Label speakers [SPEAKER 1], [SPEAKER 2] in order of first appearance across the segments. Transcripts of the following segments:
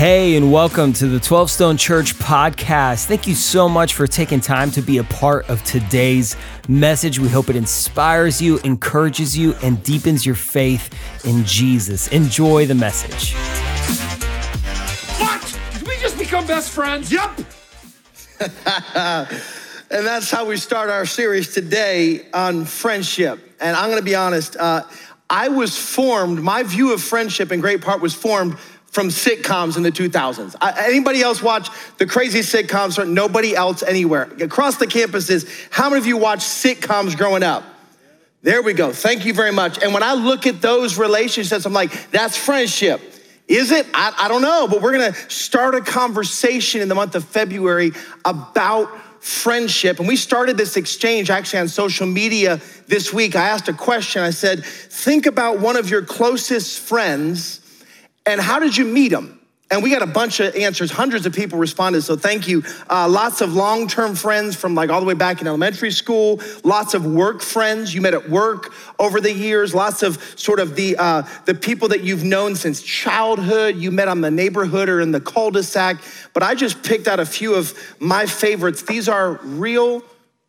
[SPEAKER 1] Hey, and welcome to the 12 Stone Church podcast. Thank you so much for taking time to be a part of today's message. We hope it inspires you, encourages you, and deepens your faith in Jesus. Enjoy the message.
[SPEAKER 2] What? Did we just become best friends?
[SPEAKER 3] Yep. and that's how we start our series today on friendship. And I'm going to be honest, uh, I was formed, my view of friendship in great part was formed from sitcoms in the 2000s. I, anybody else watch the crazy sitcoms nobody else anywhere? Across the campuses, how many of you watched sitcoms growing up? There we go. Thank you very much. And when I look at those relationships, I'm like, that's friendship. Is it? I, I don't know, but we're gonna start a conversation in the month of February about friendship. And we started this exchange actually on social media this week. I asked a question. I said, think about one of your closest friends and how did you meet them? And we got a bunch of answers. Hundreds of people responded, so thank you. Uh, lots of long term friends from like all the way back in elementary school. Lots of work friends you met at work over the years. Lots of sort of the, uh, the people that you've known since childhood. You met on the neighborhood or in the cul de sac. But I just picked out a few of my favorites. These are real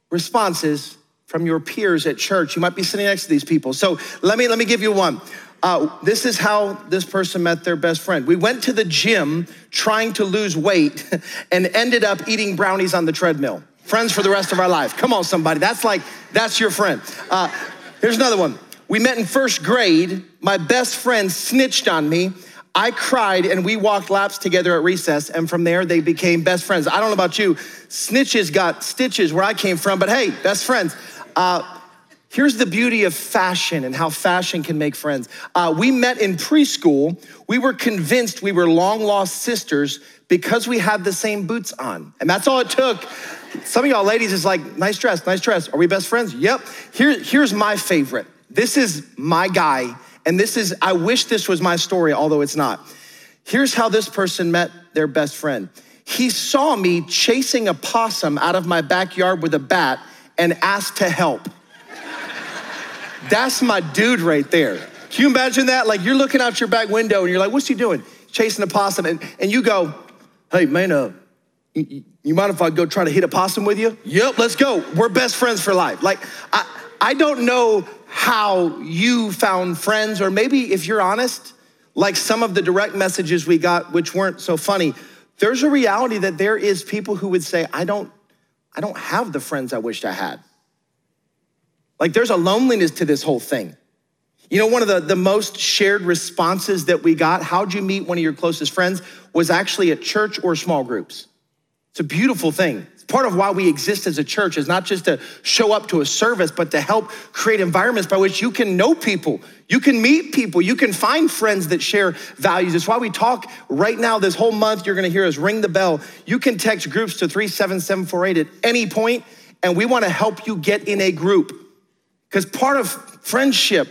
[SPEAKER 3] responses from your peers at church. You might be sitting next to these people. So let me, let me give you one. Uh, this is how this person met their best friend. We went to the gym trying to lose weight and ended up eating brownies on the treadmill. Friends for the rest of our life. Come on, somebody. That's like, that's your friend. Uh, here's another one. We met in first grade. My best friend snitched on me. I cried and we walked laps together at recess, and from there they became best friends. I don't know about you, snitches got stitches where I came from, but hey, best friends. Uh, Here's the beauty of fashion and how fashion can make friends. Uh, we met in preschool. We were convinced we were long lost sisters because we had the same boots on. And that's all it took. Some of y'all ladies is like, nice dress, nice dress. Are we best friends? Yep. Here, here's my favorite. This is my guy. And this is, I wish this was my story, although it's not. Here's how this person met their best friend. He saw me chasing a possum out of my backyard with a bat and asked to help. That's my dude right there. Can you imagine that? Like you're looking out your back window and you're like, what's he doing? Chasing a possum. And, and you go, hey, man, uh, you, you mind if I go try to hit a possum with you? Yep, let's go. We're best friends for life. Like, I, I don't know how you found friends, or maybe if you're honest, like some of the direct messages we got, which weren't so funny, there's a reality that there is people who would say, I don't, I don't have the friends I wished I had. Like there's a loneliness to this whole thing. You know, one of the, the most shared responses that we got, how'd you meet one of your closest friends, was actually at church or small groups. It's a beautiful thing. It's part of why we exist as a church is not just to show up to a service, but to help create environments by which you can know people, you can meet people, you can find friends that share values. It's why we talk right now, this whole month, you're gonna hear us ring the bell. You can text groups to 37748 at any point, and we wanna help you get in a group. Because part of friendship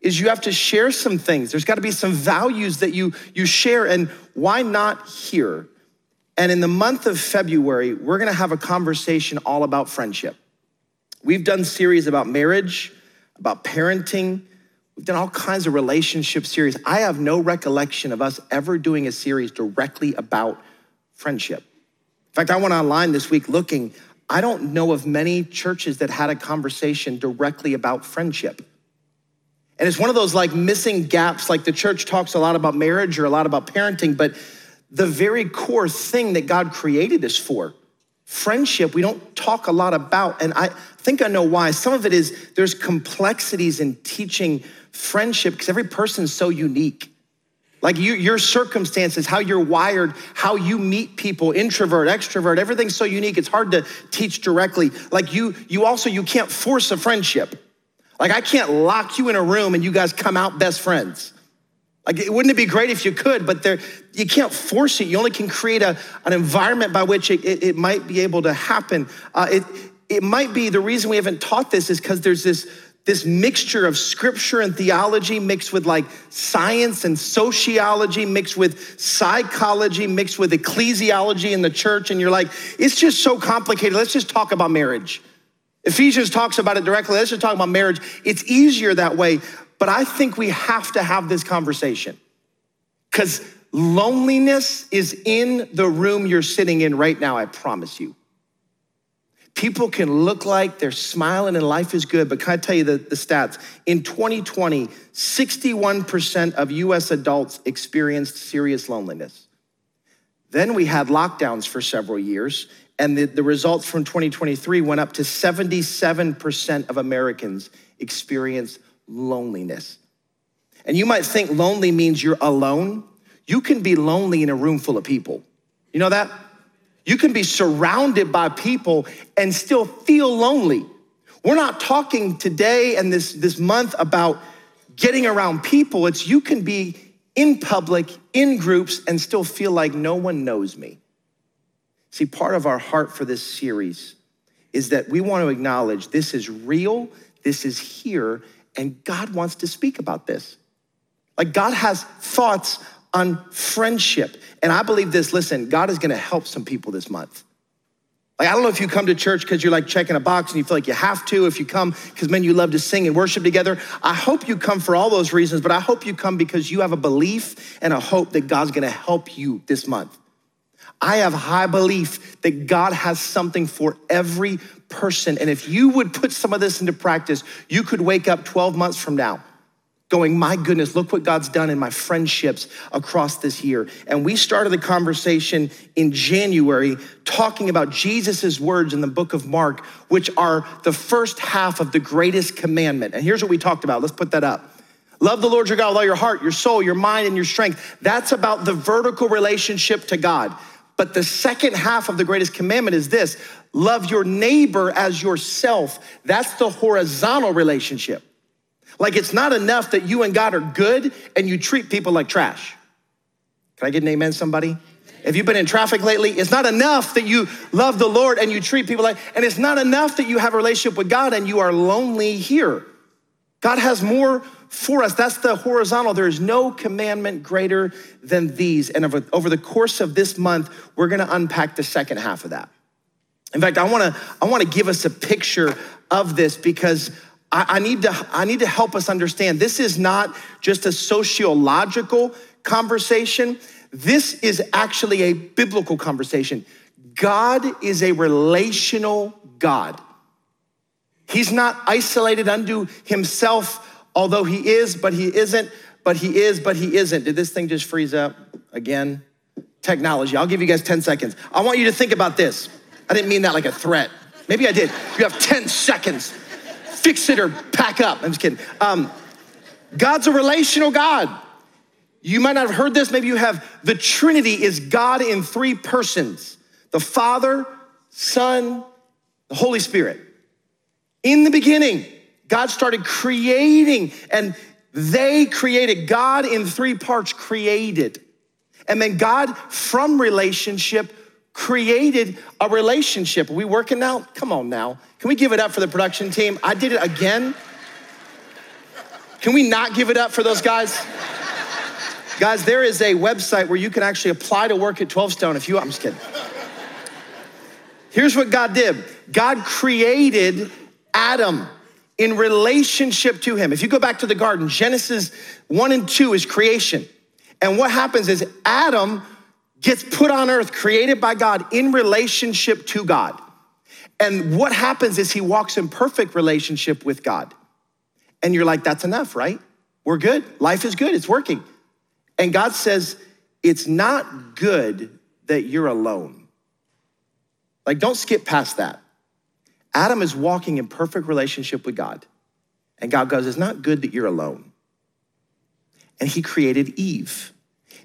[SPEAKER 3] is you have to share some things. There's got to be some values that you, you share, and why not here? And in the month of February, we're gonna have a conversation all about friendship. We've done series about marriage, about parenting, we've done all kinds of relationship series. I have no recollection of us ever doing a series directly about friendship. In fact, I went online this week looking, I don't know of many churches that had a conversation directly about friendship. And it's one of those like missing gaps, like the church talks a lot about marriage or a lot about parenting, but the very core thing that God created us for, friendship, we don't talk a lot about. And I think I know why. Some of it is there's complexities in teaching friendship because every person's so unique. Like you, your circumstances, how you're wired, how you meet people, introvert, extrovert, everything's so unique. It's hard to teach directly. Like you, you also you can't force a friendship. Like I can't lock you in a room and you guys come out best friends. Like wouldn't it be great if you could? But there, you can't force it. You only can create a, an environment by which it, it, it might be able to happen. Uh, it, it might be the reason we haven't taught this is because there's this this mixture of scripture and theology mixed with like science and sociology mixed with psychology mixed with ecclesiology in the church and you're like it's just so complicated. Let's just talk about marriage. Ephesians talks about it directly. Let's just talk about marriage. It's easier that way but i think we have to have this conversation because loneliness is in the room you're sitting in right now, I promise you. People can look like they're smiling and life is good, but can I tell you the, the stats? In 2020, 61% of US adults experienced serious loneliness. Then we had lockdowns for several years, and the, the results from 2023 went up to 77% of Americans experience loneliness. And you might think lonely means you're alone. You can be lonely in a room full of people. You know that? You can be surrounded by people and still feel lonely. We're not talking today and this, this month about getting around people. It's you can be in public, in groups, and still feel like no one knows me. See, part of our heart for this series is that we want to acknowledge this is real, this is here, and God wants to speak about this. Like, God has thoughts on friendship. And I believe this listen, God is gonna help some people this month. Like, I don't know if you come to church because you're like checking a box and you feel like you have to, if you come because, man, you love to sing and worship together. I hope you come for all those reasons, but I hope you come because you have a belief and a hope that God's gonna help you this month. I have high belief that God has something for every person. And if you would put some of this into practice, you could wake up 12 months from now going, My goodness, look what God's done in my friendships across this year. And we started the conversation in January talking about Jesus' words in the book of Mark, which are the first half of the greatest commandment. And here's what we talked about. Let's put that up. Love the Lord your God with all your heart, your soul, your mind, and your strength. That's about the vertical relationship to God. But the second half of the greatest commandment is this love your neighbor as yourself. That's the horizontal relationship. Like it's not enough that you and God are good and you treat people like trash. Can I get an amen, somebody? If you've been in traffic lately, it's not enough that you love the Lord and you treat people like, and it's not enough that you have a relationship with God and you are lonely here. God has more for us. That's the horizontal. There is no commandment greater than these. And over, over the course of this month, we're gonna unpack the second half of that. In fact, I wanna, I wanna give us a picture of this because I, I, need to, I need to help us understand this is not just a sociological conversation. This is actually a biblical conversation. God is a relational God. He's not isolated unto himself, although he is, but he isn't, but he is, but he isn't. Did this thing just freeze up again? Technology. I'll give you guys 10 seconds. I want you to think about this. I didn't mean that like a threat. Maybe I did. You have 10 seconds fix it or pack up. I'm just kidding. Um, God's a relational God. You might not have heard this. Maybe you have. The Trinity is God in three persons the Father, Son, the Holy Spirit. In the beginning, God started creating, and they created. God in three parts created. And then God, from relationship, created a relationship. Are we working now? Come on now. Can we give it up for the production team? I did it again. Can we not give it up for those guys? guys, there is a website where you can actually apply to work at 12 Stone if you, I'm just kidding. Here's what God did God created Adam in relationship to him. If you go back to the garden, Genesis 1 and 2 is creation. And what happens is Adam gets put on earth, created by God in relationship to God. And what happens is he walks in perfect relationship with God. And you're like, that's enough, right? We're good. Life is good. It's working. And God says, it's not good that you're alone. Like, don't skip past that. Adam is walking in perfect relationship with God. And God goes, it's not good that you're alone. And he created Eve.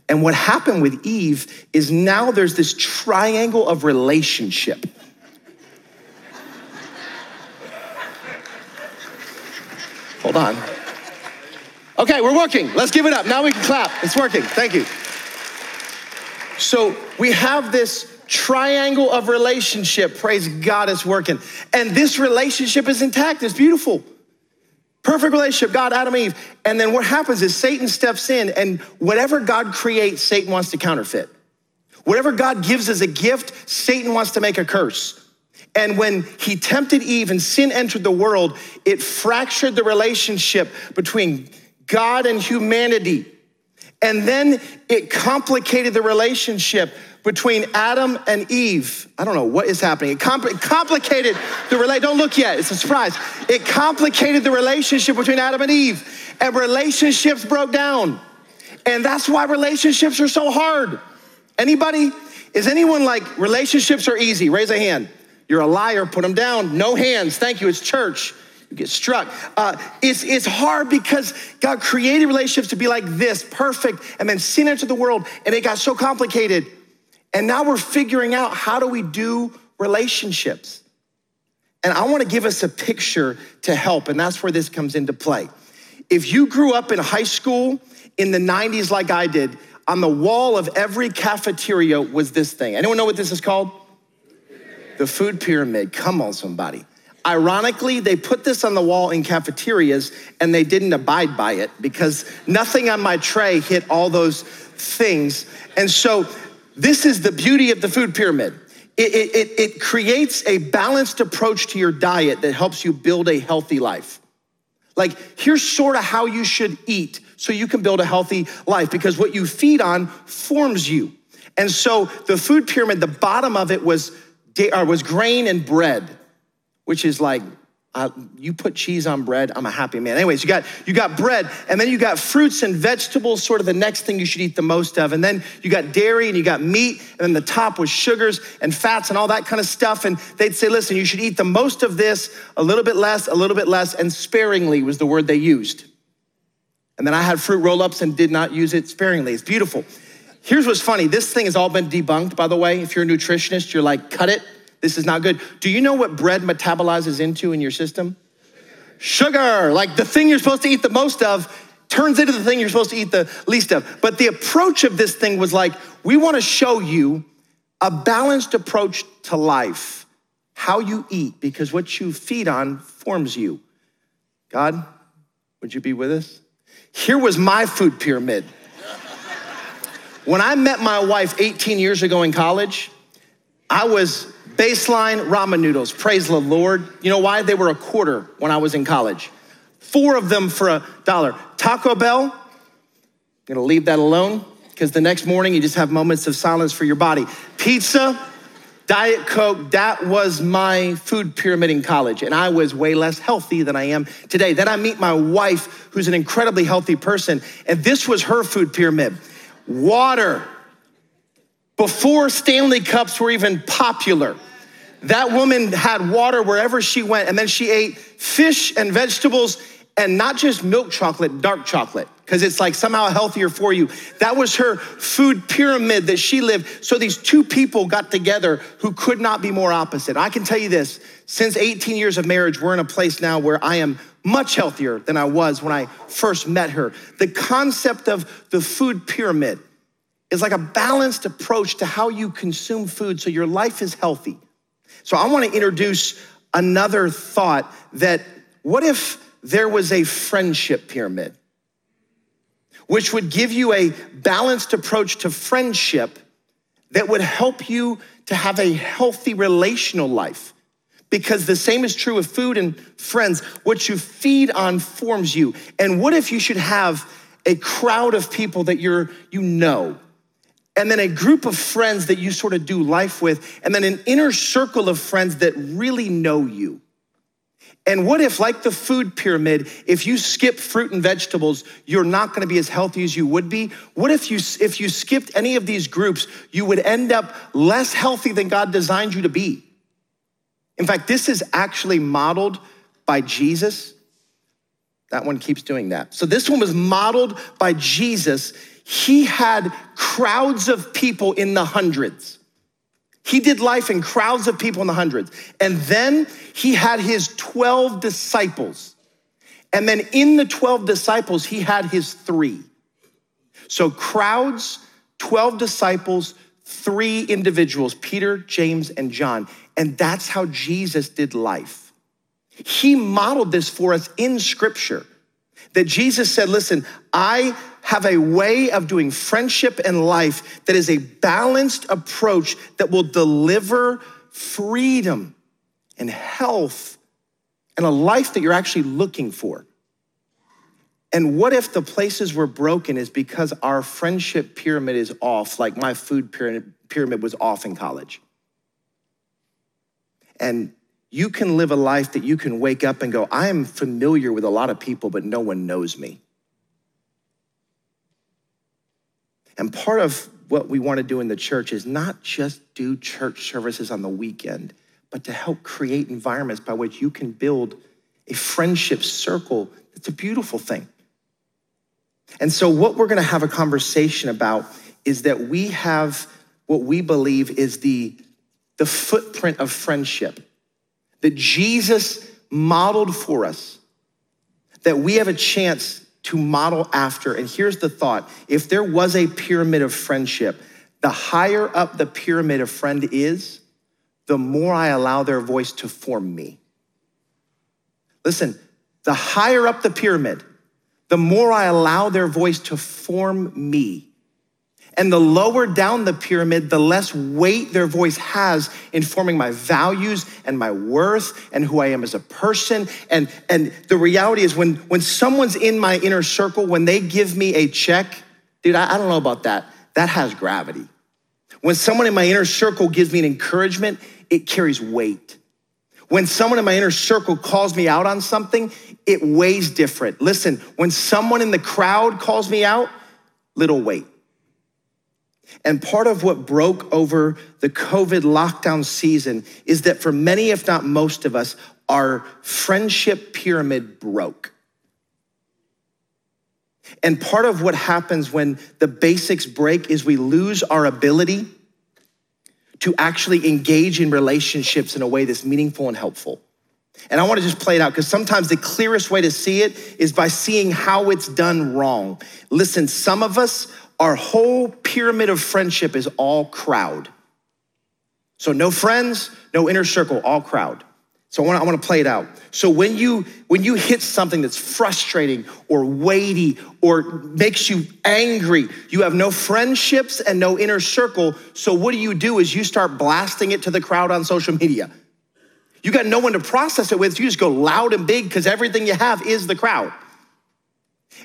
[SPEAKER 3] And what happened with Eve is now there's this triangle of relationship. Hold on. Okay, we're working. Let's give it up. Now we can clap. It's working. Thank you. So we have this triangle of relationship. Praise God, it's working. And this relationship is intact. It's beautiful. Perfect relationship, God, Adam, Eve. And then what happens is Satan steps in, and whatever God creates, Satan wants to counterfeit. Whatever God gives as a gift, Satan wants to make a curse. And when he tempted Eve and sin entered the world, it fractured the relationship between God and humanity. And then it complicated the relationship between Adam and Eve. I don't know what is happening. It, compl- complicated the relate. Don't look yet. It's a surprise. It complicated the relationship between Adam and Eve, and relationships broke down. And that's why relationships are so hard. Anybody? Is anyone like relationships are easy? Raise a hand. You're a liar. Put them down. No hands. Thank you. It's church. You get struck. Uh, it's, it's hard because God created relationships to be like this, perfect, and then sin into the world, and it got so complicated. And now we're figuring out how do we do relationships. And I want to give us a picture to help, and that's where this comes into play. If you grew up in high school in the 90s like I did, on the wall of every cafeteria was this thing. Anyone know what this is called? The food pyramid. Come on, somebody. Ironically, they put this on the wall in cafeterias and they didn't abide by it because nothing on my tray hit all those things. And so, this is the beauty of the food pyramid. It, it, it, creates a balanced approach to your diet that helps you build a healthy life. Like, here's sort of how you should eat so you can build a healthy life because what you feed on forms you. And so, the food pyramid, the bottom of it was, uh, was grain and bread which is like uh, you put cheese on bread, I'm a happy man. Anyways, you got you got bread, and then you got fruits and vegetables, sort of the next thing you should eat the most of. And then you got dairy and you got meat, and then the top was sugars and fats and all that kind of stuff. And they'd say, listen, you should eat the most of this, a little bit less, a little bit less, and sparingly was the word they used. And then I had fruit roll-ups and did not use it sparingly. It's beautiful. Here's what's funny. This thing has all been debunked, by the way. If you're a nutritionist, you're like, cut it this is not good. Do you know what bread metabolizes into in your system? Sugar, like the thing you're supposed to eat the most of, turns into the thing you're supposed to eat the least of. But the approach of this thing was like, we want to show you a balanced approach to life, how you eat, because what you feed on forms you. God, would you be with us? Here was my food pyramid. When I met my wife 18 years ago in college, I was Baseline ramen noodles, praise the Lord. You know why? They were a quarter when I was in college. Four of them for a dollar. Taco Bell, I'm gonna leave that alone because the next morning you just have moments of silence for your body. Pizza, Diet Coke, that was my food pyramid in college, and I was way less healthy than I am today. Then I meet my wife, who's an incredibly healthy person, and this was her food pyramid water. Before Stanley Cups were even popular, that woman had water wherever she went, and then she ate fish and vegetables and not just milk chocolate, dark chocolate, because it's like somehow healthier for you. That was her food pyramid that she lived. So these two people got together who could not be more opposite. I can tell you this since 18 years of marriage, we're in a place now where I am much healthier than I was when I first met her. The concept of the food pyramid is like a balanced approach to how you consume food so your life is healthy. So I want to introduce another thought that what if there was a friendship pyramid, which would give you a balanced approach to friendship that would help you to have a healthy relational life? Because the same is true with food and friends. What you feed on forms you. And what if you should have a crowd of people that you're you know and then a group of friends that you sort of do life with, and then an inner circle of friends that really know you. And what if, like the food pyramid, if you skip fruit and vegetables, you're not gonna be as healthy as you would be? What if you, if you skipped any of these groups, you would end up less healthy than God designed you to be? In fact, this is actually modeled by Jesus. That one keeps doing that. So this one was modeled by Jesus he had crowds of people in the hundreds. He did life in crowds of people in the hundreds. And then he had his 12 disciples. And then in the 12 disciples, he had his three. So crowds, 12 disciples, three individuals Peter, James, and John. And that's how Jesus did life. He modeled this for us in scripture that Jesus said, Listen, I have a way of doing friendship and life that is a balanced approach that will deliver freedom and health and a life that you're actually looking for. And what if the places we're broken is because our friendship pyramid is off, like my food pyramid was off in college? And you can live a life that you can wake up and go, I am familiar with a lot of people, but no one knows me. And part of what we want to do in the church is not just do church services on the weekend, but to help create environments by which you can build a friendship circle. It's a beautiful thing. And so, what we're going to have a conversation about is that we have what we believe is the, the footprint of friendship that Jesus modeled for us, that we have a chance to model after. And here's the thought if there was a pyramid of friendship, the higher up the pyramid a friend is, the more I allow their voice to form me. Listen, the higher up the pyramid, the more I allow their voice to form me. And the lower down the pyramid, the less weight their voice has in forming my values and my worth and who I am as a person. And, and the reality is, when, when someone's in my inner circle, when they give me a check, dude, I, I don't know about that. That has gravity. When someone in my inner circle gives me an encouragement, it carries weight. When someone in my inner circle calls me out on something, it weighs different. Listen, when someone in the crowd calls me out, little weight. And part of what broke over the COVID lockdown season is that for many, if not most of us, our friendship pyramid broke. And part of what happens when the basics break is we lose our ability to actually engage in relationships in a way that's meaningful and helpful. And I want to just play it out because sometimes the clearest way to see it is by seeing how it's done wrong. Listen, some of us our whole pyramid of friendship is all crowd. So no friends, no inner circle, all crowd. So I want, I to play it out. So when you when you hit something that's frustrating or weighty or makes you angry, you have no friendships and no inner circle. So what do you do is you start blasting it to the crowd on social media. You got no one to process it with. You just go loud and big because everything you have is the crowd.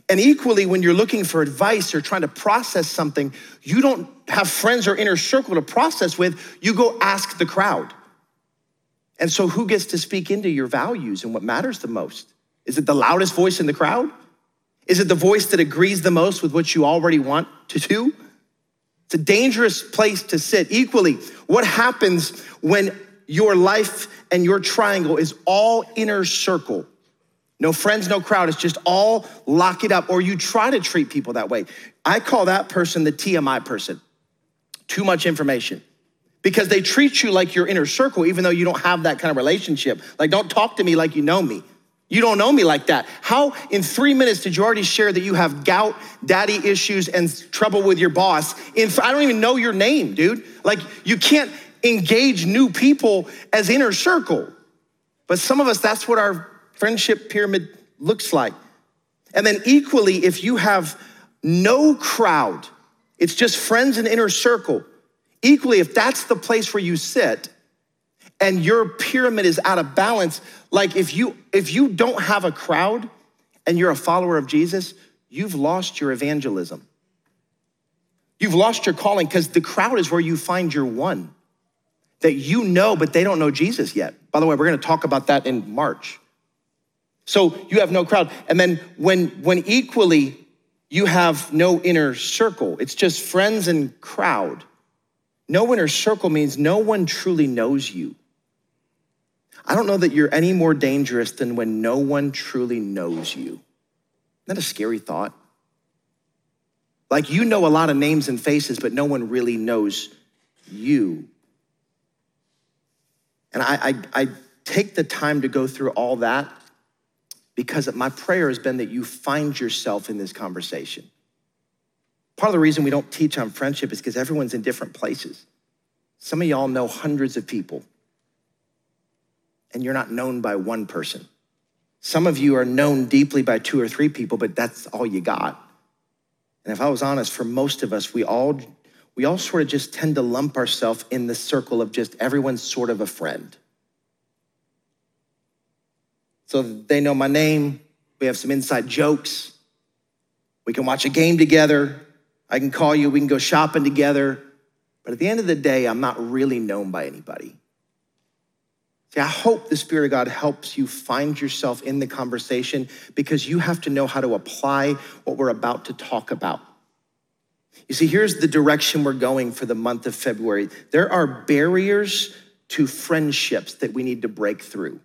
[SPEAKER 3] And equally, when you're looking for advice or trying to process something, you don't have friends or inner circle to process with, you go ask the crowd. And so, who gets to speak into your values and what matters the most? Is it the loudest voice in the crowd? Is it the voice that agrees the most with what you already want to do? It's a dangerous place to sit. Equally, what happens when your life and your triangle is all inner circle? No friends, no crowd. It's just all lock it up, or you try to treat people that way. I call that person the TMI person. Too much information. Because they treat you like your inner circle, even though you don't have that kind of relationship. Like, don't talk to me like you know me. You don't know me like that. How in three minutes did you already share that you have gout, daddy issues, and trouble with your boss? In, I don't even know your name, dude. Like, you can't engage new people as inner circle. But some of us, that's what our friendship pyramid looks like. And then, equally, if you have no crowd, it's just friends and inner circle. Equally, if that's the place where you sit and your pyramid is out of balance, like if you if you don't have a crowd and you're a follower of Jesus, you've lost your evangelism. You've lost your calling because the crowd is where you find your one that you know, but they don't know Jesus yet. By the way, we're gonna talk about that in March. So you have no crowd. And then when, when equally you have no inner circle, it's just friends and crowd. No inner circle means no one truly knows you. I don't know that you're any more dangerous than when no one truly knows you. Isn't that a scary thought? Like you know a lot of names and faces, but no one really knows you. And I, I, I take the time to go through all that because my prayer has been that you find yourself in this conversation. Part of the reason we don't teach on friendship is because everyone's in different places. Some of y'all know hundreds of people, and you're not known by one person. Some of you are known deeply by two or three people, but that's all you got. And if I was honest, for most of us, we all we all sort of just tend to lump ourselves in the circle of just everyone's sort of a friend. So they know my name. We have some inside jokes. We can watch a game together. I can call you. We can go shopping together. But at the end of the day, I'm not really known by anybody. See, I hope the Spirit of God helps you find yourself in the conversation because you have to know how to apply what we're about to talk about. You see, here's the direction we're going for the month of February. There are barriers to friendships that we need to break through.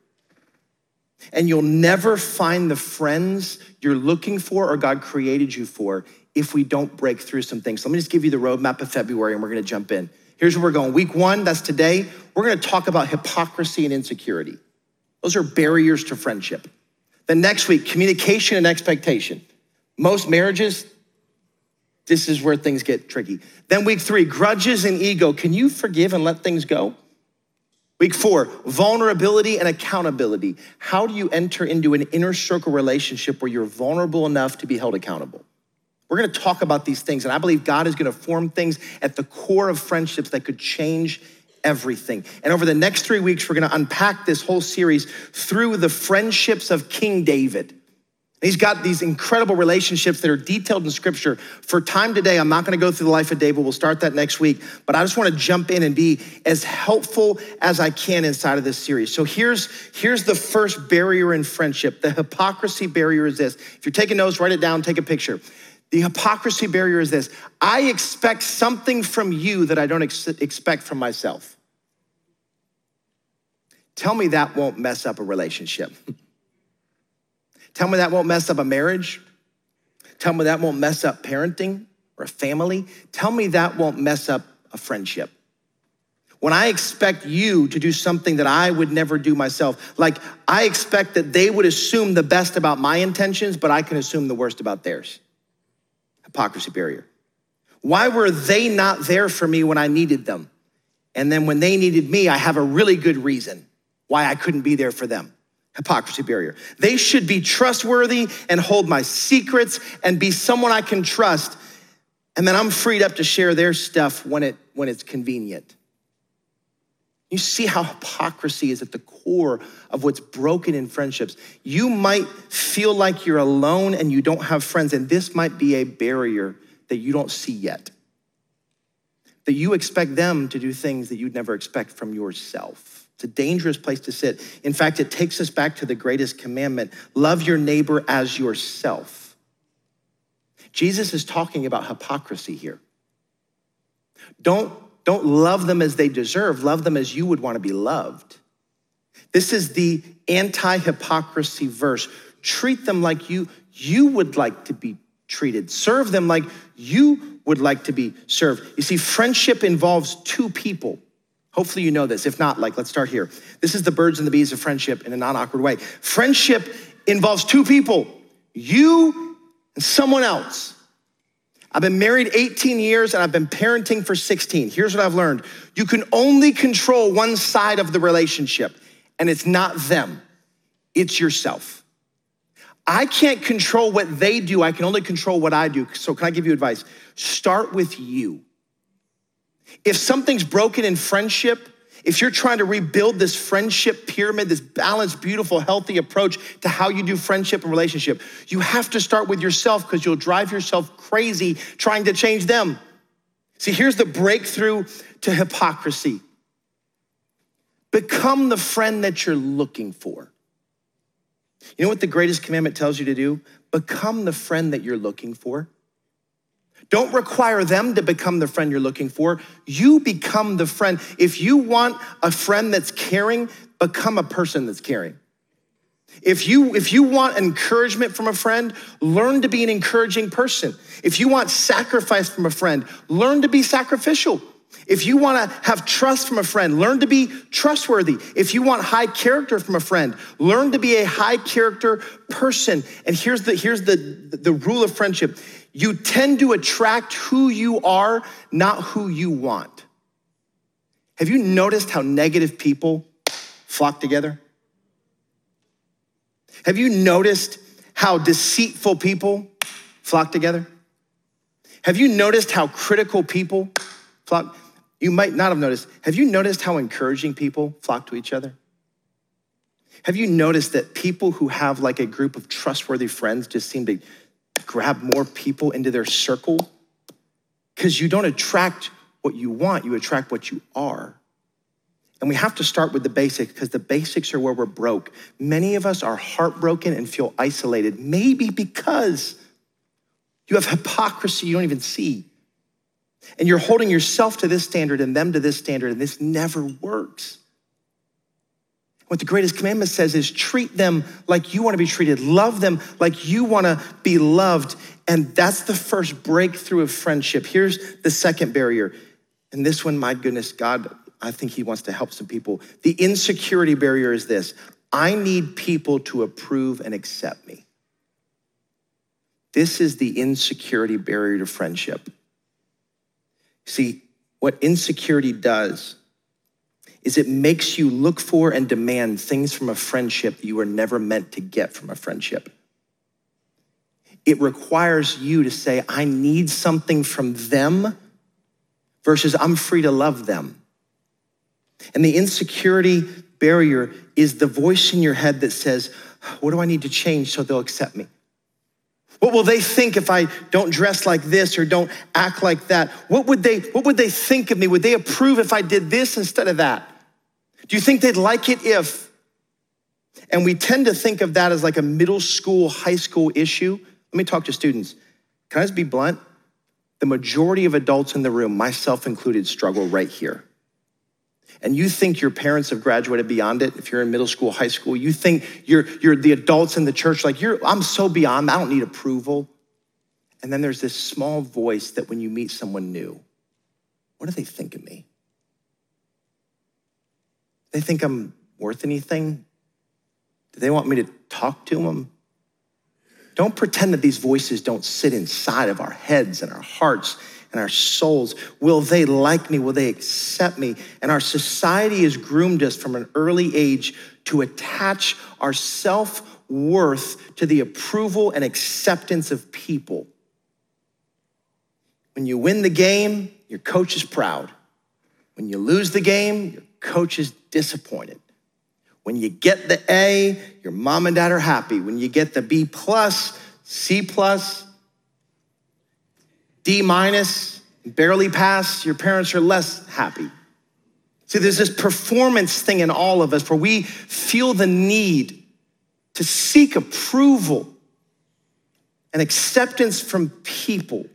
[SPEAKER 3] And you'll never find the friends you're looking for or God created you for if we don't break through some things. So let me just give you the roadmap of February and we're gonna jump in. Here's where we're going. Week one, that's today, we're gonna talk about hypocrisy and insecurity. Those are barriers to friendship. The next week, communication and expectation. Most marriages, this is where things get tricky. Then week three, grudges and ego. Can you forgive and let things go? Week four, vulnerability and accountability. How do you enter into an inner circle relationship where you're vulnerable enough to be held accountable? We're gonna talk about these things, and I believe God is gonna form things at the core of friendships that could change everything. And over the next three weeks, we're gonna unpack this whole series through the friendships of King David. He's got these incredible relationships that are detailed in scripture. For time today, I'm not going to go through the life of David. We'll start that next week. But I just want to jump in and be as helpful as I can inside of this series. So here's, here's the first barrier in friendship. The hypocrisy barrier is this. If you're taking notes, write it down, take a picture. The hypocrisy barrier is this I expect something from you that I don't ex- expect from myself. Tell me that won't mess up a relationship. Tell me that won't mess up a marriage. Tell me that won't mess up parenting or a family. Tell me that won't mess up a friendship. When I expect you to do something that I would never do myself, like I expect that they would assume the best about my intentions, but I can assume the worst about theirs. Hypocrisy barrier. Why were they not there for me when I needed them? And then when they needed me, I have a really good reason why I couldn't be there for them hypocrisy barrier. They should be trustworthy and hold my secrets and be someone I can trust. And then I'm freed up to share their stuff when, it, when it's convenient. You see how hypocrisy is at the core of what's broken in friendships. You might feel like you're alone and you don't have friends, and this might be a barrier that you don't see yet. That you expect them to do things that you'd never expect from yourself. It's a dangerous place to sit. In fact, it takes us back to the greatest commandment love your neighbor as yourself. Jesus is talking about hypocrisy here. Don't, don't love them as they deserve, love them as you would want to be loved. This is the anti hypocrisy verse. Treat them like you, you would like to be treated, serve them like you would like to be served. You see, friendship involves two people. Hopefully, you know this. If not, like, let's start here. This is the birds and the bees of friendship in a non awkward way. Friendship involves two people you and someone else. I've been married 18 years and I've been parenting for 16. Here's what I've learned you can only control one side of the relationship, and it's not them, it's yourself. I can't control what they do, I can only control what I do. So, can I give you advice? Start with you. If something's broken in friendship, if you're trying to rebuild this friendship pyramid, this balanced, beautiful, healthy approach to how you do friendship and relationship, you have to start with yourself because you'll drive yourself crazy trying to change them. See, here's the breakthrough to hypocrisy become the friend that you're looking for. You know what the greatest commandment tells you to do? Become the friend that you're looking for. Don't require them to become the friend you're looking for. You become the friend. If you want a friend that's caring, become a person that's caring. If you, if you want encouragement from a friend, learn to be an encouraging person. If you want sacrifice from a friend, learn to be sacrificial. If you want to have trust from a friend, learn to be trustworthy. If you want high character from a friend, learn to be a high character person. And here's the, here's the, the rule of friendship you tend to attract who you are, not who you want. Have you noticed how negative people flock together? Have you noticed how deceitful people flock together? Have you noticed how critical people flock? You might not have noticed. Have you noticed how encouraging people flock to each other? Have you noticed that people who have like a group of trustworthy friends just seem to grab more people into their circle? Because you don't attract what you want, you attract what you are. And we have to start with the basics because the basics are where we're broke. Many of us are heartbroken and feel isolated, maybe because you have hypocrisy you don't even see. And you're holding yourself to this standard and them to this standard, and this never works. What the greatest commandment says is treat them like you want to be treated, love them like you want to be loved. And that's the first breakthrough of friendship. Here's the second barrier. And this one, my goodness, God, I think He wants to help some people. The insecurity barrier is this I need people to approve and accept me. This is the insecurity barrier to friendship. See, what insecurity does is it makes you look for and demand things from a friendship that you were never meant to get from a friendship. It requires you to say, I need something from them versus I'm free to love them. And the insecurity barrier is the voice in your head that says, What do I need to change so they'll accept me? What will they think if I don't dress like this or don't act like that? What would they, what would they think of me? Would they approve if I did this instead of that? Do you think they'd like it if? And we tend to think of that as like a middle school, high school issue. Let me talk to students. Can I just be blunt? The majority of adults in the room, myself included, struggle right here. And you think your parents have graduated beyond it if you're in middle school, high school. You think you're, you're the adults in the church, like, you're, I'm so beyond, I don't need approval. And then there's this small voice that when you meet someone new, what do they think of me? They think I'm worth anything? Do they want me to talk to them? Don't pretend that these voices don't sit inside of our heads and our hearts and our souls. Will they like me? Will they accept me? And our society has groomed us from an early age to attach our self worth to the approval and acceptance of people. When you win the game, your coach is proud. When you lose the game, your coach is disappointed. When you get the A, your mom and dad are happy. When you get the B plus, C plus, D minus, barely pass, your parents are less happy. See, there's this performance thing in all of us where we feel the need to seek approval and acceptance from people.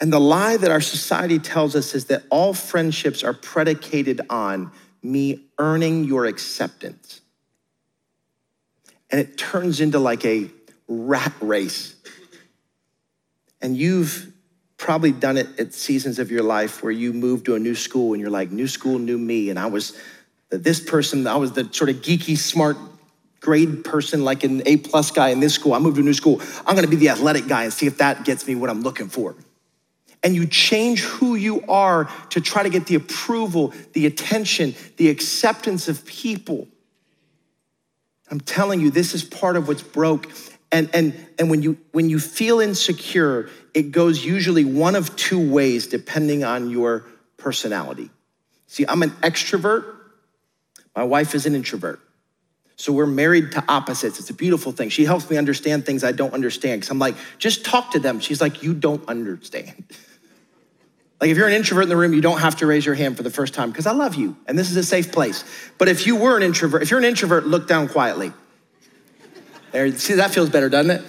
[SPEAKER 3] And the lie that our society tells us is that all friendships are predicated on me earning your acceptance. And it turns into like a rat race. And you've probably done it at seasons of your life where you moved to a new school and you're like, new school, new me. And I was this person, I was the sort of geeky, smart grade person, like an A plus guy in this school. I moved to a new school. I'm gonna be the athletic guy and see if that gets me what I'm looking for and you change who you are to try to get the approval, the attention, the acceptance of people. I'm telling you, this is part of what's broke. And, and, and when, you, when you feel insecure, it goes usually one of two ways depending on your personality. See, I'm an extrovert, my wife is an introvert. So we're married to opposites. It's a beautiful thing. She helps me understand things I don't understand because I'm like, just talk to them. She's like, you don't understand. Like if you're an introvert in the room, you don't have to raise your hand for the first time because I love you and this is a safe place. But if you were an introvert, if you're an introvert, look down quietly. There, see, that feels better, doesn't it?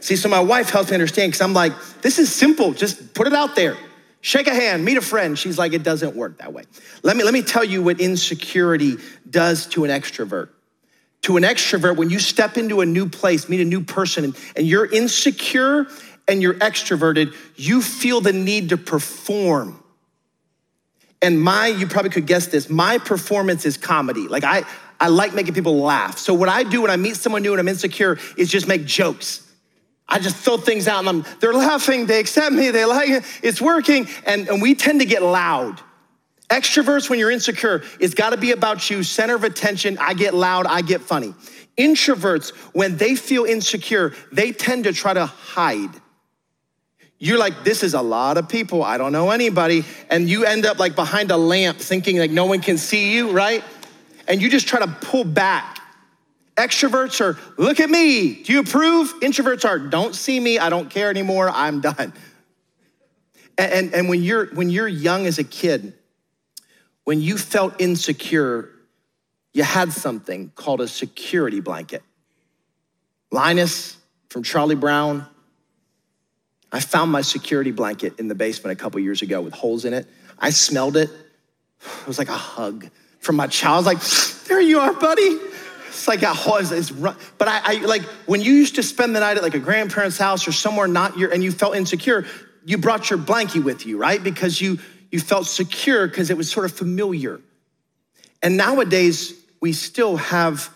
[SPEAKER 3] See, so my wife helps me understand because I'm like, this is simple. Just put it out there. Shake a hand, meet a friend. She's like, it doesn't work that way. Let me, let me tell you what insecurity does to an extrovert. To an extrovert, when you step into a new place, meet a new person, and, and you're insecure and you're extroverted, you feel the need to perform. And my, you probably could guess this, my performance is comedy. Like I, I like making people laugh. So what I do when I meet someone new and I'm insecure is just make jokes. I just throw things out and I'm, they're laughing, they accept me, they like it, it's working. And, and we tend to get loud. Extroverts, when you're insecure, it's gotta be about you, center of attention. I get loud, I get funny. Introverts, when they feel insecure, they tend to try to hide. You're like, this is a lot of people. I don't know anybody. And you end up like behind a lamp thinking like no one can see you, right? And you just try to pull back. Extroverts are, look at me. Do you approve? Introverts are, don't see me. I don't care anymore. I'm done. And, and, and when, you're, when you're young as a kid, when you felt insecure, you had something called a security blanket. Linus from Charlie Brown, I found my security blanket in the basement a couple years ago with holes in it. I smelled it. It was like a hug from my child. Like, there you are, buddy. It's like a hole. It's, run. But I, I like when you used to spend the night at like a grandparent's house or somewhere not your, and you felt insecure, you brought your blankie with you, right? Because you you felt secure because it was sort of familiar. And nowadays, we still have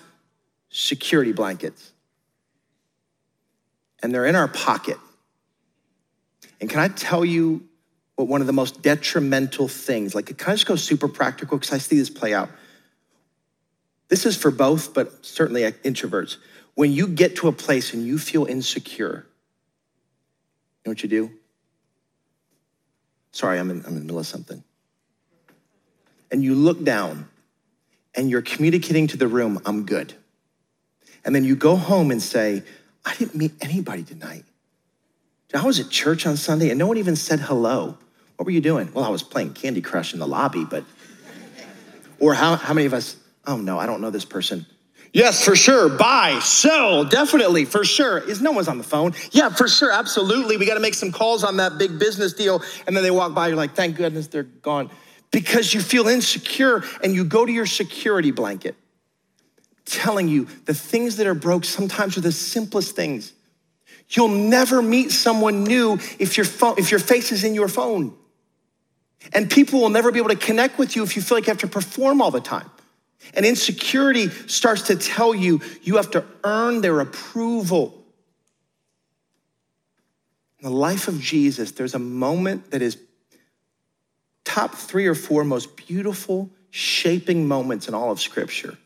[SPEAKER 3] security blankets. And they're in our pocket. And can I tell you what one of the most detrimental things, like, can I just go super practical? Because I see this play out. This is for both, but certainly introverts. When you get to a place and you feel insecure, you know what you do? Sorry, I'm in, I'm in the middle of something. And you look down and you're communicating to the room, I'm good. And then you go home and say, I didn't meet anybody tonight. I was at church on Sunday and no one even said hello. What were you doing? Well, I was playing Candy Crush in the lobby, but. Or how, how many of us, oh no, I don't know this person. Yes, for sure. Buy, sell, definitely, for sure. Is no one's on the phone? Yeah, for sure, absolutely. We got to make some calls on that big business deal. And then they walk by, you're like, thank goodness they're gone. Because you feel insecure and you go to your security blanket, telling you the things that are broke sometimes are the simplest things. You'll never meet someone new if your, if your face is in your phone. And people will never be able to connect with you if you feel like you have to perform all the time. And insecurity starts to tell you you have to earn their approval. In the life of Jesus, there's a moment that is top three or four most beautiful, shaping moments in all of Scripture.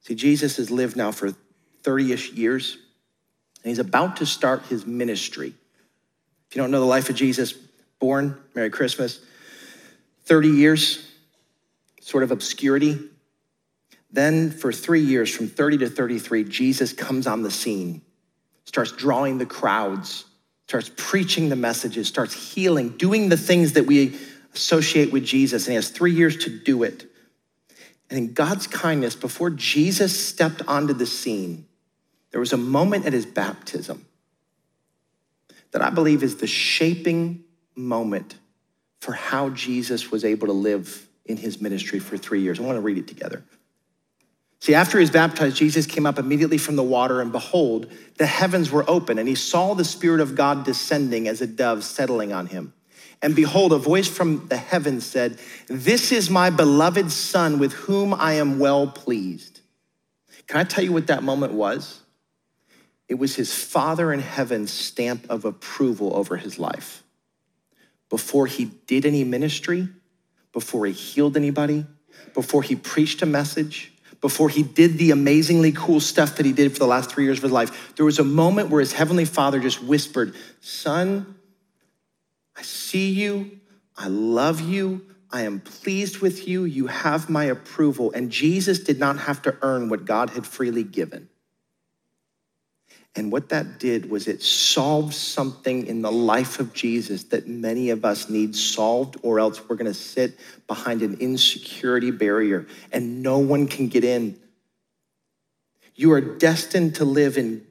[SPEAKER 3] See, Jesus has lived now for 30 ish years, and he's about to start his ministry. If you don't know the life of Jesus, born, Merry Christmas, 30 years, sort of obscurity, then, for three years, from 30 to 33, Jesus comes on the scene, starts drawing the crowds, starts preaching the messages, starts healing, doing the things that we associate with Jesus. And he has three years to do it. And in God's kindness, before Jesus stepped onto the scene, there was a moment at his baptism that I believe is the shaping moment for how Jesus was able to live in his ministry for three years. I want to read it together. See, after he was baptized, Jesus came up immediately from the water, and behold, the heavens were open, and he saw the Spirit of God descending as a dove settling on him. And behold, a voice from the heavens said, This is my beloved Son with whom I am well pleased. Can I tell you what that moment was? It was his Father in heaven's stamp of approval over his life. Before he did any ministry, before he healed anybody, before he preached a message, before he did the amazingly cool stuff that he did for the last three years of his life, there was a moment where his heavenly father just whispered, Son, I see you. I love you. I am pleased with you. You have my approval. And Jesus did not have to earn what God had freely given. And what that did was it solved something in the life of Jesus that many of us need solved, or else we're going to sit behind an insecurity barrier and no one can get in. You are destined to live in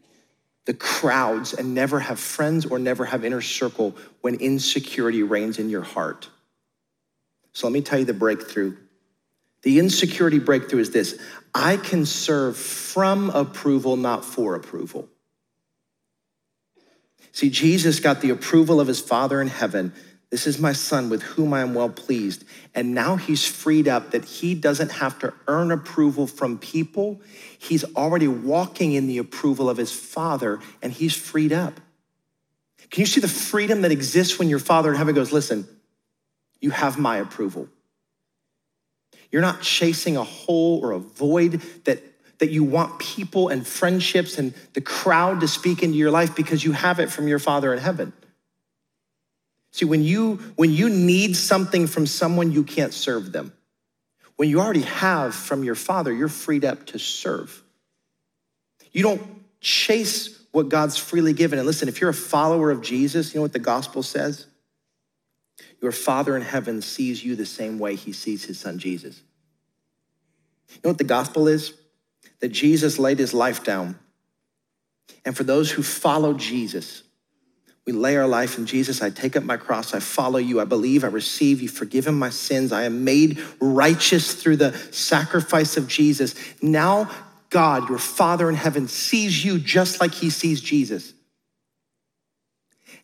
[SPEAKER 3] the crowds and never have friends or never have inner circle when insecurity reigns in your heart. So let me tell you the breakthrough. The insecurity breakthrough is this I can serve from approval, not for approval. See, Jesus got the approval of his Father in heaven. This is my son with whom I am well pleased. And now he's freed up that he doesn't have to earn approval from people. He's already walking in the approval of his Father, and he's freed up. Can you see the freedom that exists when your Father in heaven goes, Listen, you have my approval? You're not chasing a hole or a void that that you want people and friendships and the crowd to speak into your life because you have it from your Father in heaven. See, when you when you need something from someone, you can't serve them. When you already have from your Father, you're freed up to serve. You don't chase what God's freely given. And listen, if you're a follower of Jesus, you know what the gospel says? Your Father in heaven sees you the same way he sees his son Jesus. You know what the gospel is? That Jesus laid his life down. And for those who follow Jesus, we lay our life in Jesus. I take up my cross. I follow you. I believe. I receive. You forgiven my sins. I am made righteous through the sacrifice of Jesus. Now, God, your Father in heaven, sees you just like he sees Jesus.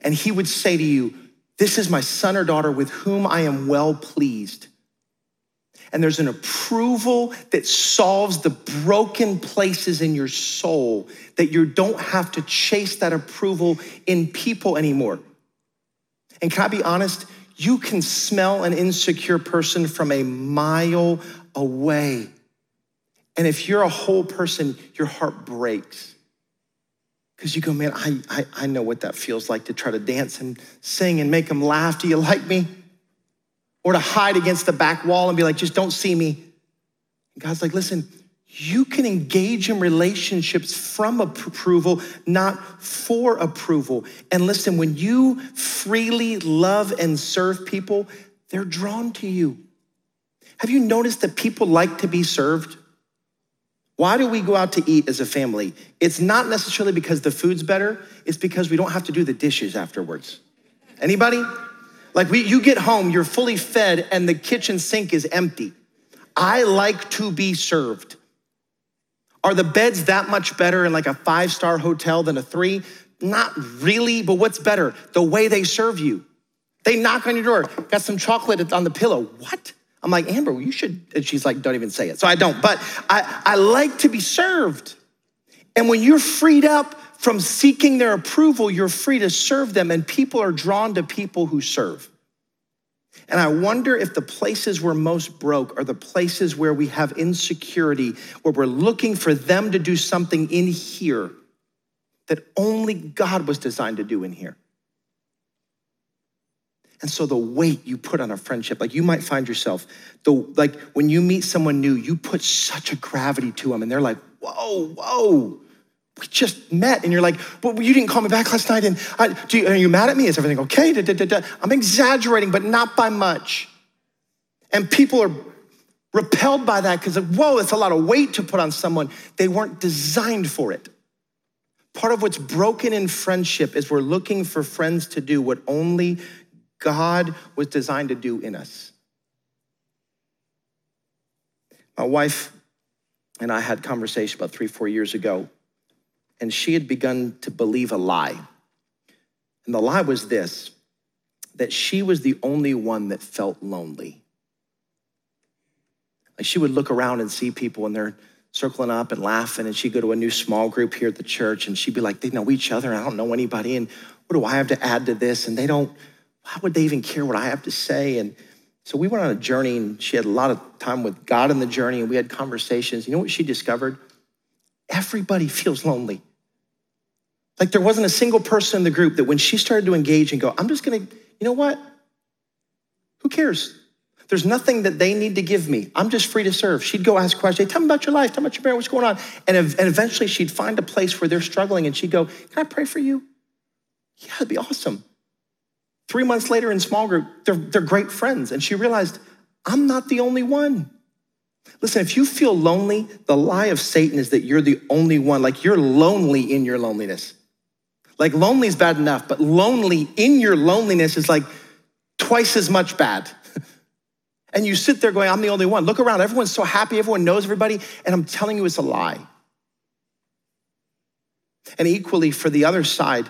[SPEAKER 3] And he would say to you, This is my son or daughter with whom I am well pleased and there's an approval that solves the broken places in your soul that you don't have to chase that approval in people anymore. And can I be honest? You can smell an insecure person from a mile away. And if you're a whole person, your heart breaks. Because you go, man, I, I, I know what that feels like to try to dance and sing and make them laugh. Do you like me? Or to hide against the back wall and be like, just don't see me. God's like, listen, you can engage in relationships from approval, not for approval. And listen, when you freely love and serve people, they're drawn to you. Have you noticed that people like to be served? Why do we go out to eat as a family? It's not necessarily because the food's better, it's because we don't have to do the dishes afterwards. Anybody? Like we, you get home, you're fully fed, and the kitchen sink is empty. I like to be served. Are the beds that much better in like a five star hotel than a three? Not really, but what's better? The way they serve you. They knock on your door, got some chocolate on the pillow. What? I'm like, Amber, you should. And she's like, don't even say it. So I don't, but I, I like to be served. And when you're freed up from seeking their approval, you're free to serve them, and people are drawn to people who serve. And I wonder if the places we're most broke are the places where we have insecurity, where we're looking for them to do something in here that only God was designed to do in here. And so the weight you put on a friendship, like you might find yourself, the like when you meet someone new, you put such a gravity to them, and they're like, whoa, whoa we just met and you're like, but you didn't call me back last night and I, you, are you mad at me? Is everything okay? Da, da, da, I'm exaggerating, but not by much. And people are repelled by that because, whoa, it's a lot of weight to put on someone. They weren't designed for it. Part of what's broken in friendship is we're looking for friends to do what only God was designed to do in us. My wife and I had conversation about three, four years ago and she had begun to believe a lie. And the lie was this that she was the only one that felt lonely. Like she would look around and see people and they're circling up and laughing, and she'd go to a new small group here at the church and she'd be like, They know each other, I don't know anybody, and what do I have to add to this? And they don't, why would they even care what I have to say? And so we went on a journey and she had a lot of time with God in the journey and we had conversations. You know what she discovered? Everybody feels lonely. Like there wasn't a single person in the group that when she started to engage and go, I'm just gonna, you know what? Who cares? There's nothing that they need to give me. I'm just free to serve. She'd go ask questions. Hey, tell me about your life. Tell me about your parents. What's going on? And, and eventually she'd find a place where they're struggling and she'd go, Can I pray for you? Yeah, it'd be awesome. Three months later in small group, they're, they're great friends. And she realized, I'm not the only one. Listen, if you feel lonely, the lie of Satan is that you're the only one. Like you're lonely in your loneliness. Like lonely is bad enough, but lonely in your loneliness is like twice as much bad. and you sit there going, I'm the only one. Look around, everyone's so happy, everyone knows everybody, and I'm telling you it's a lie. And equally for the other side,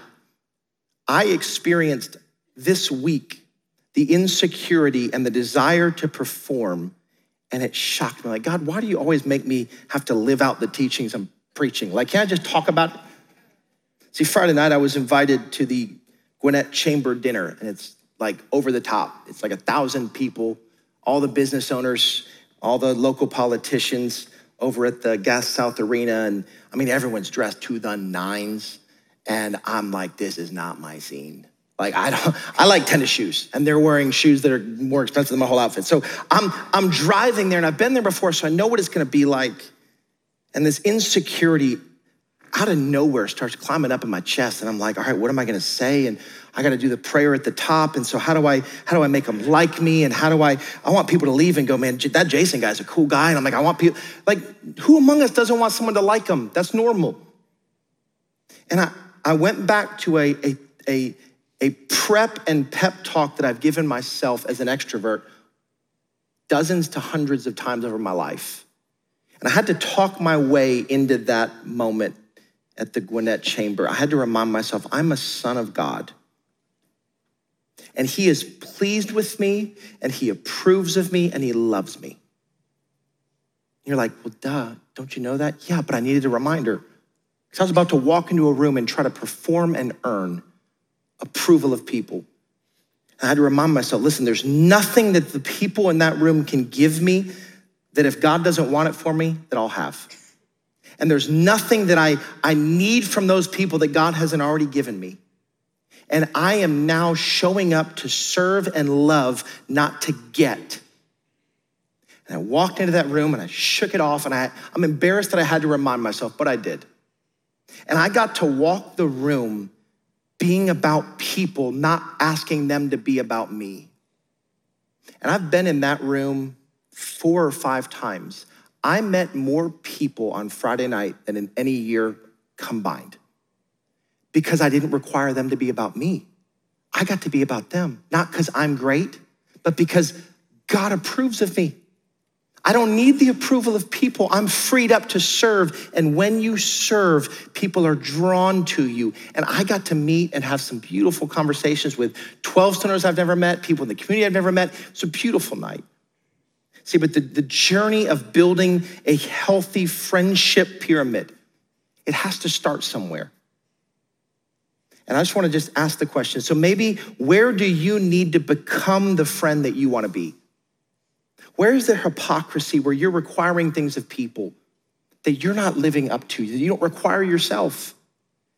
[SPEAKER 3] I experienced this week the insecurity and the desire to perform, and it shocked me. Like, God, why do you always make me have to live out the teachings I'm preaching? Like, can I just talk about it? See, Friday night I was invited to the Gwinnett Chamber dinner, and it's like over the top. It's like a thousand people, all the business owners, all the local politicians over at the Gas South Arena. And I mean, everyone's dressed to the nines. And I'm like, this is not my scene. Like I don't, I like tennis shoes, and they're wearing shoes that are more expensive than my whole outfit. So I'm, I'm driving there, and I've been there before, so I know what it's going to be like. And this insecurity out of nowhere starts climbing up in my chest. And I'm like, all right, what am I gonna say? And I got to do the prayer at the top. And so how do I how do I make them like me? And how do I I want people to leave and go, man, that Jason guy's a cool guy. And I'm like, I want people like who among us doesn't want someone to like them? That's normal. And I I went back to a a a, a prep and pep talk that I've given myself as an extrovert dozens to hundreds of times over my life. And I had to talk my way into that moment at the Gwinnett Chamber. I had to remind myself, I'm a son of God and he is pleased with me and he approves of me and he loves me. You're like, well, duh, don't you know that? Yeah, but I needed a reminder. Because I was about to walk into a room and try to perform and earn approval of people. I had to remind myself listen, there's nothing that the people in that room can give me that if God doesn't want it for me, that I'll have. And there's nothing that I, I need from those people that God hasn't already given me. And I am now showing up to serve and love, not to get. And I walked into that room and I shook it off, and I, I'm embarrassed that I had to remind myself, but I did. And I got to walk the room being about people, not asking them to be about me. And I've been in that room four or five times. I met more people on Friday night than in any year combined because I didn't require them to be about me. I got to be about them, not because I'm great, but because God approves of me. I don't need the approval of people. I'm freed up to serve. And when you serve, people are drawn to you. And I got to meet and have some beautiful conversations with 12 Stoners I've never met, people in the community I've never met. It's a beautiful night. See, but the, the journey of building a healthy friendship pyramid, it has to start somewhere. And I just want to just ask the question. So maybe where do you need to become the friend that you want to be? Where is the hypocrisy where you're requiring things of people that you're not living up to, that you don't require yourself?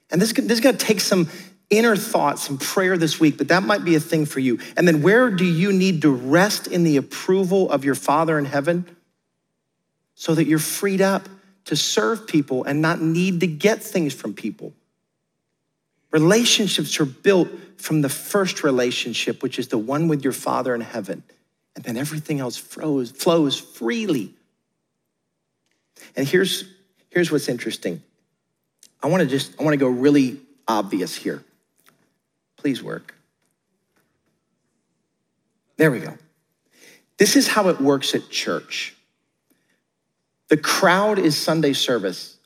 [SPEAKER 3] And this, this is going to take some inner thought, some prayer this week, but that might be a thing for you. And then where do you need to rest in the approval of your Father in heaven so that you're freed up to serve people and not need to get things from people? Relationships are built from the first relationship, which is the one with your Father in heaven. And then everything else flows, flows freely. And here's, here's what's interesting. I want to just, I want to go really obvious here. Please work. There we go. This is how it works at church. The crowd is Sunday service.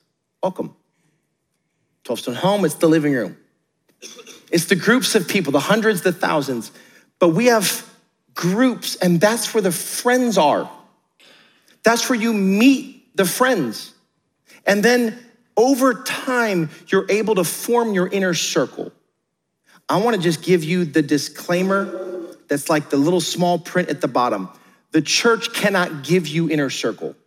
[SPEAKER 3] Welcome. 12 Stone Home, it's the living room. It's the groups of people, the hundreds, the thousands. But we have groups, and that's where the friends are. That's where you meet the friends. And then over time, you're able to form your inner circle. I want to just give you the disclaimer that's like the little small print at the bottom. The church cannot give you inner circle.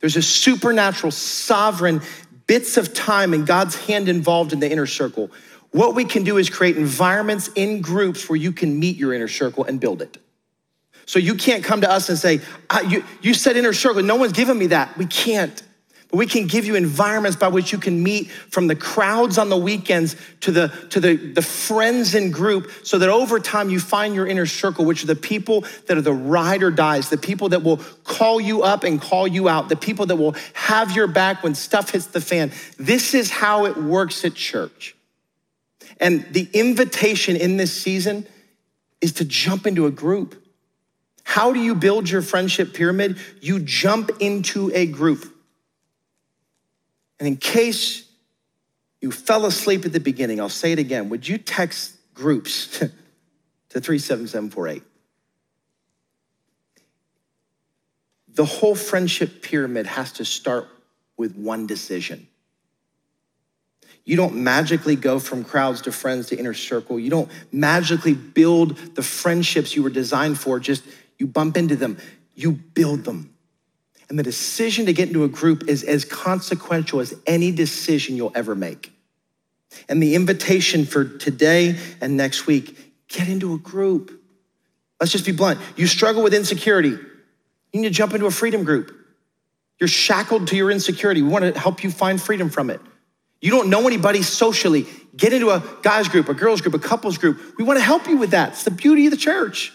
[SPEAKER 3] There's a supernatural, sovereign bits of time and God's hand involved in the inner circle. What we can do is create environments in groups where you can meet your inner circle and build it. So you can't come to us and say, you, you said inner circle, no one's given me that. We can't. But we can give you environments by which you can meet from the crowds on the weekends to the, to the, the friends in group so that over time you find your inner circle, which are the people that are the ride or dies, the people that will call you up and call you out, the people that will have your back when stuff hits the fan. This is how it works at church. And the invitation in this season is to jump into a group. How do you build your friendship pyramid? You jump into a group. And in case you fell asleep at the beginning, I'll say it again. Would you text groups to 37748? The whole friendship pyramid has to start with one decision. You don't magically go from crowds to friends to inner circle. You don't magically build the friendships you were designed for, just you bump into them. You build them. And the decision to get into a group is as consequential as any decision you'll ever make. And the invitation for today and next week get into a group. Let's just be blunt. You struggle with insecurity, you need to jump into a freedom group. You're shackled to your insecurity. We want to help you find freedom from it. You don't know anybody socially. Get into a guys group, a girls group, a couples group. We want to help you with that. It's the beauty of the church.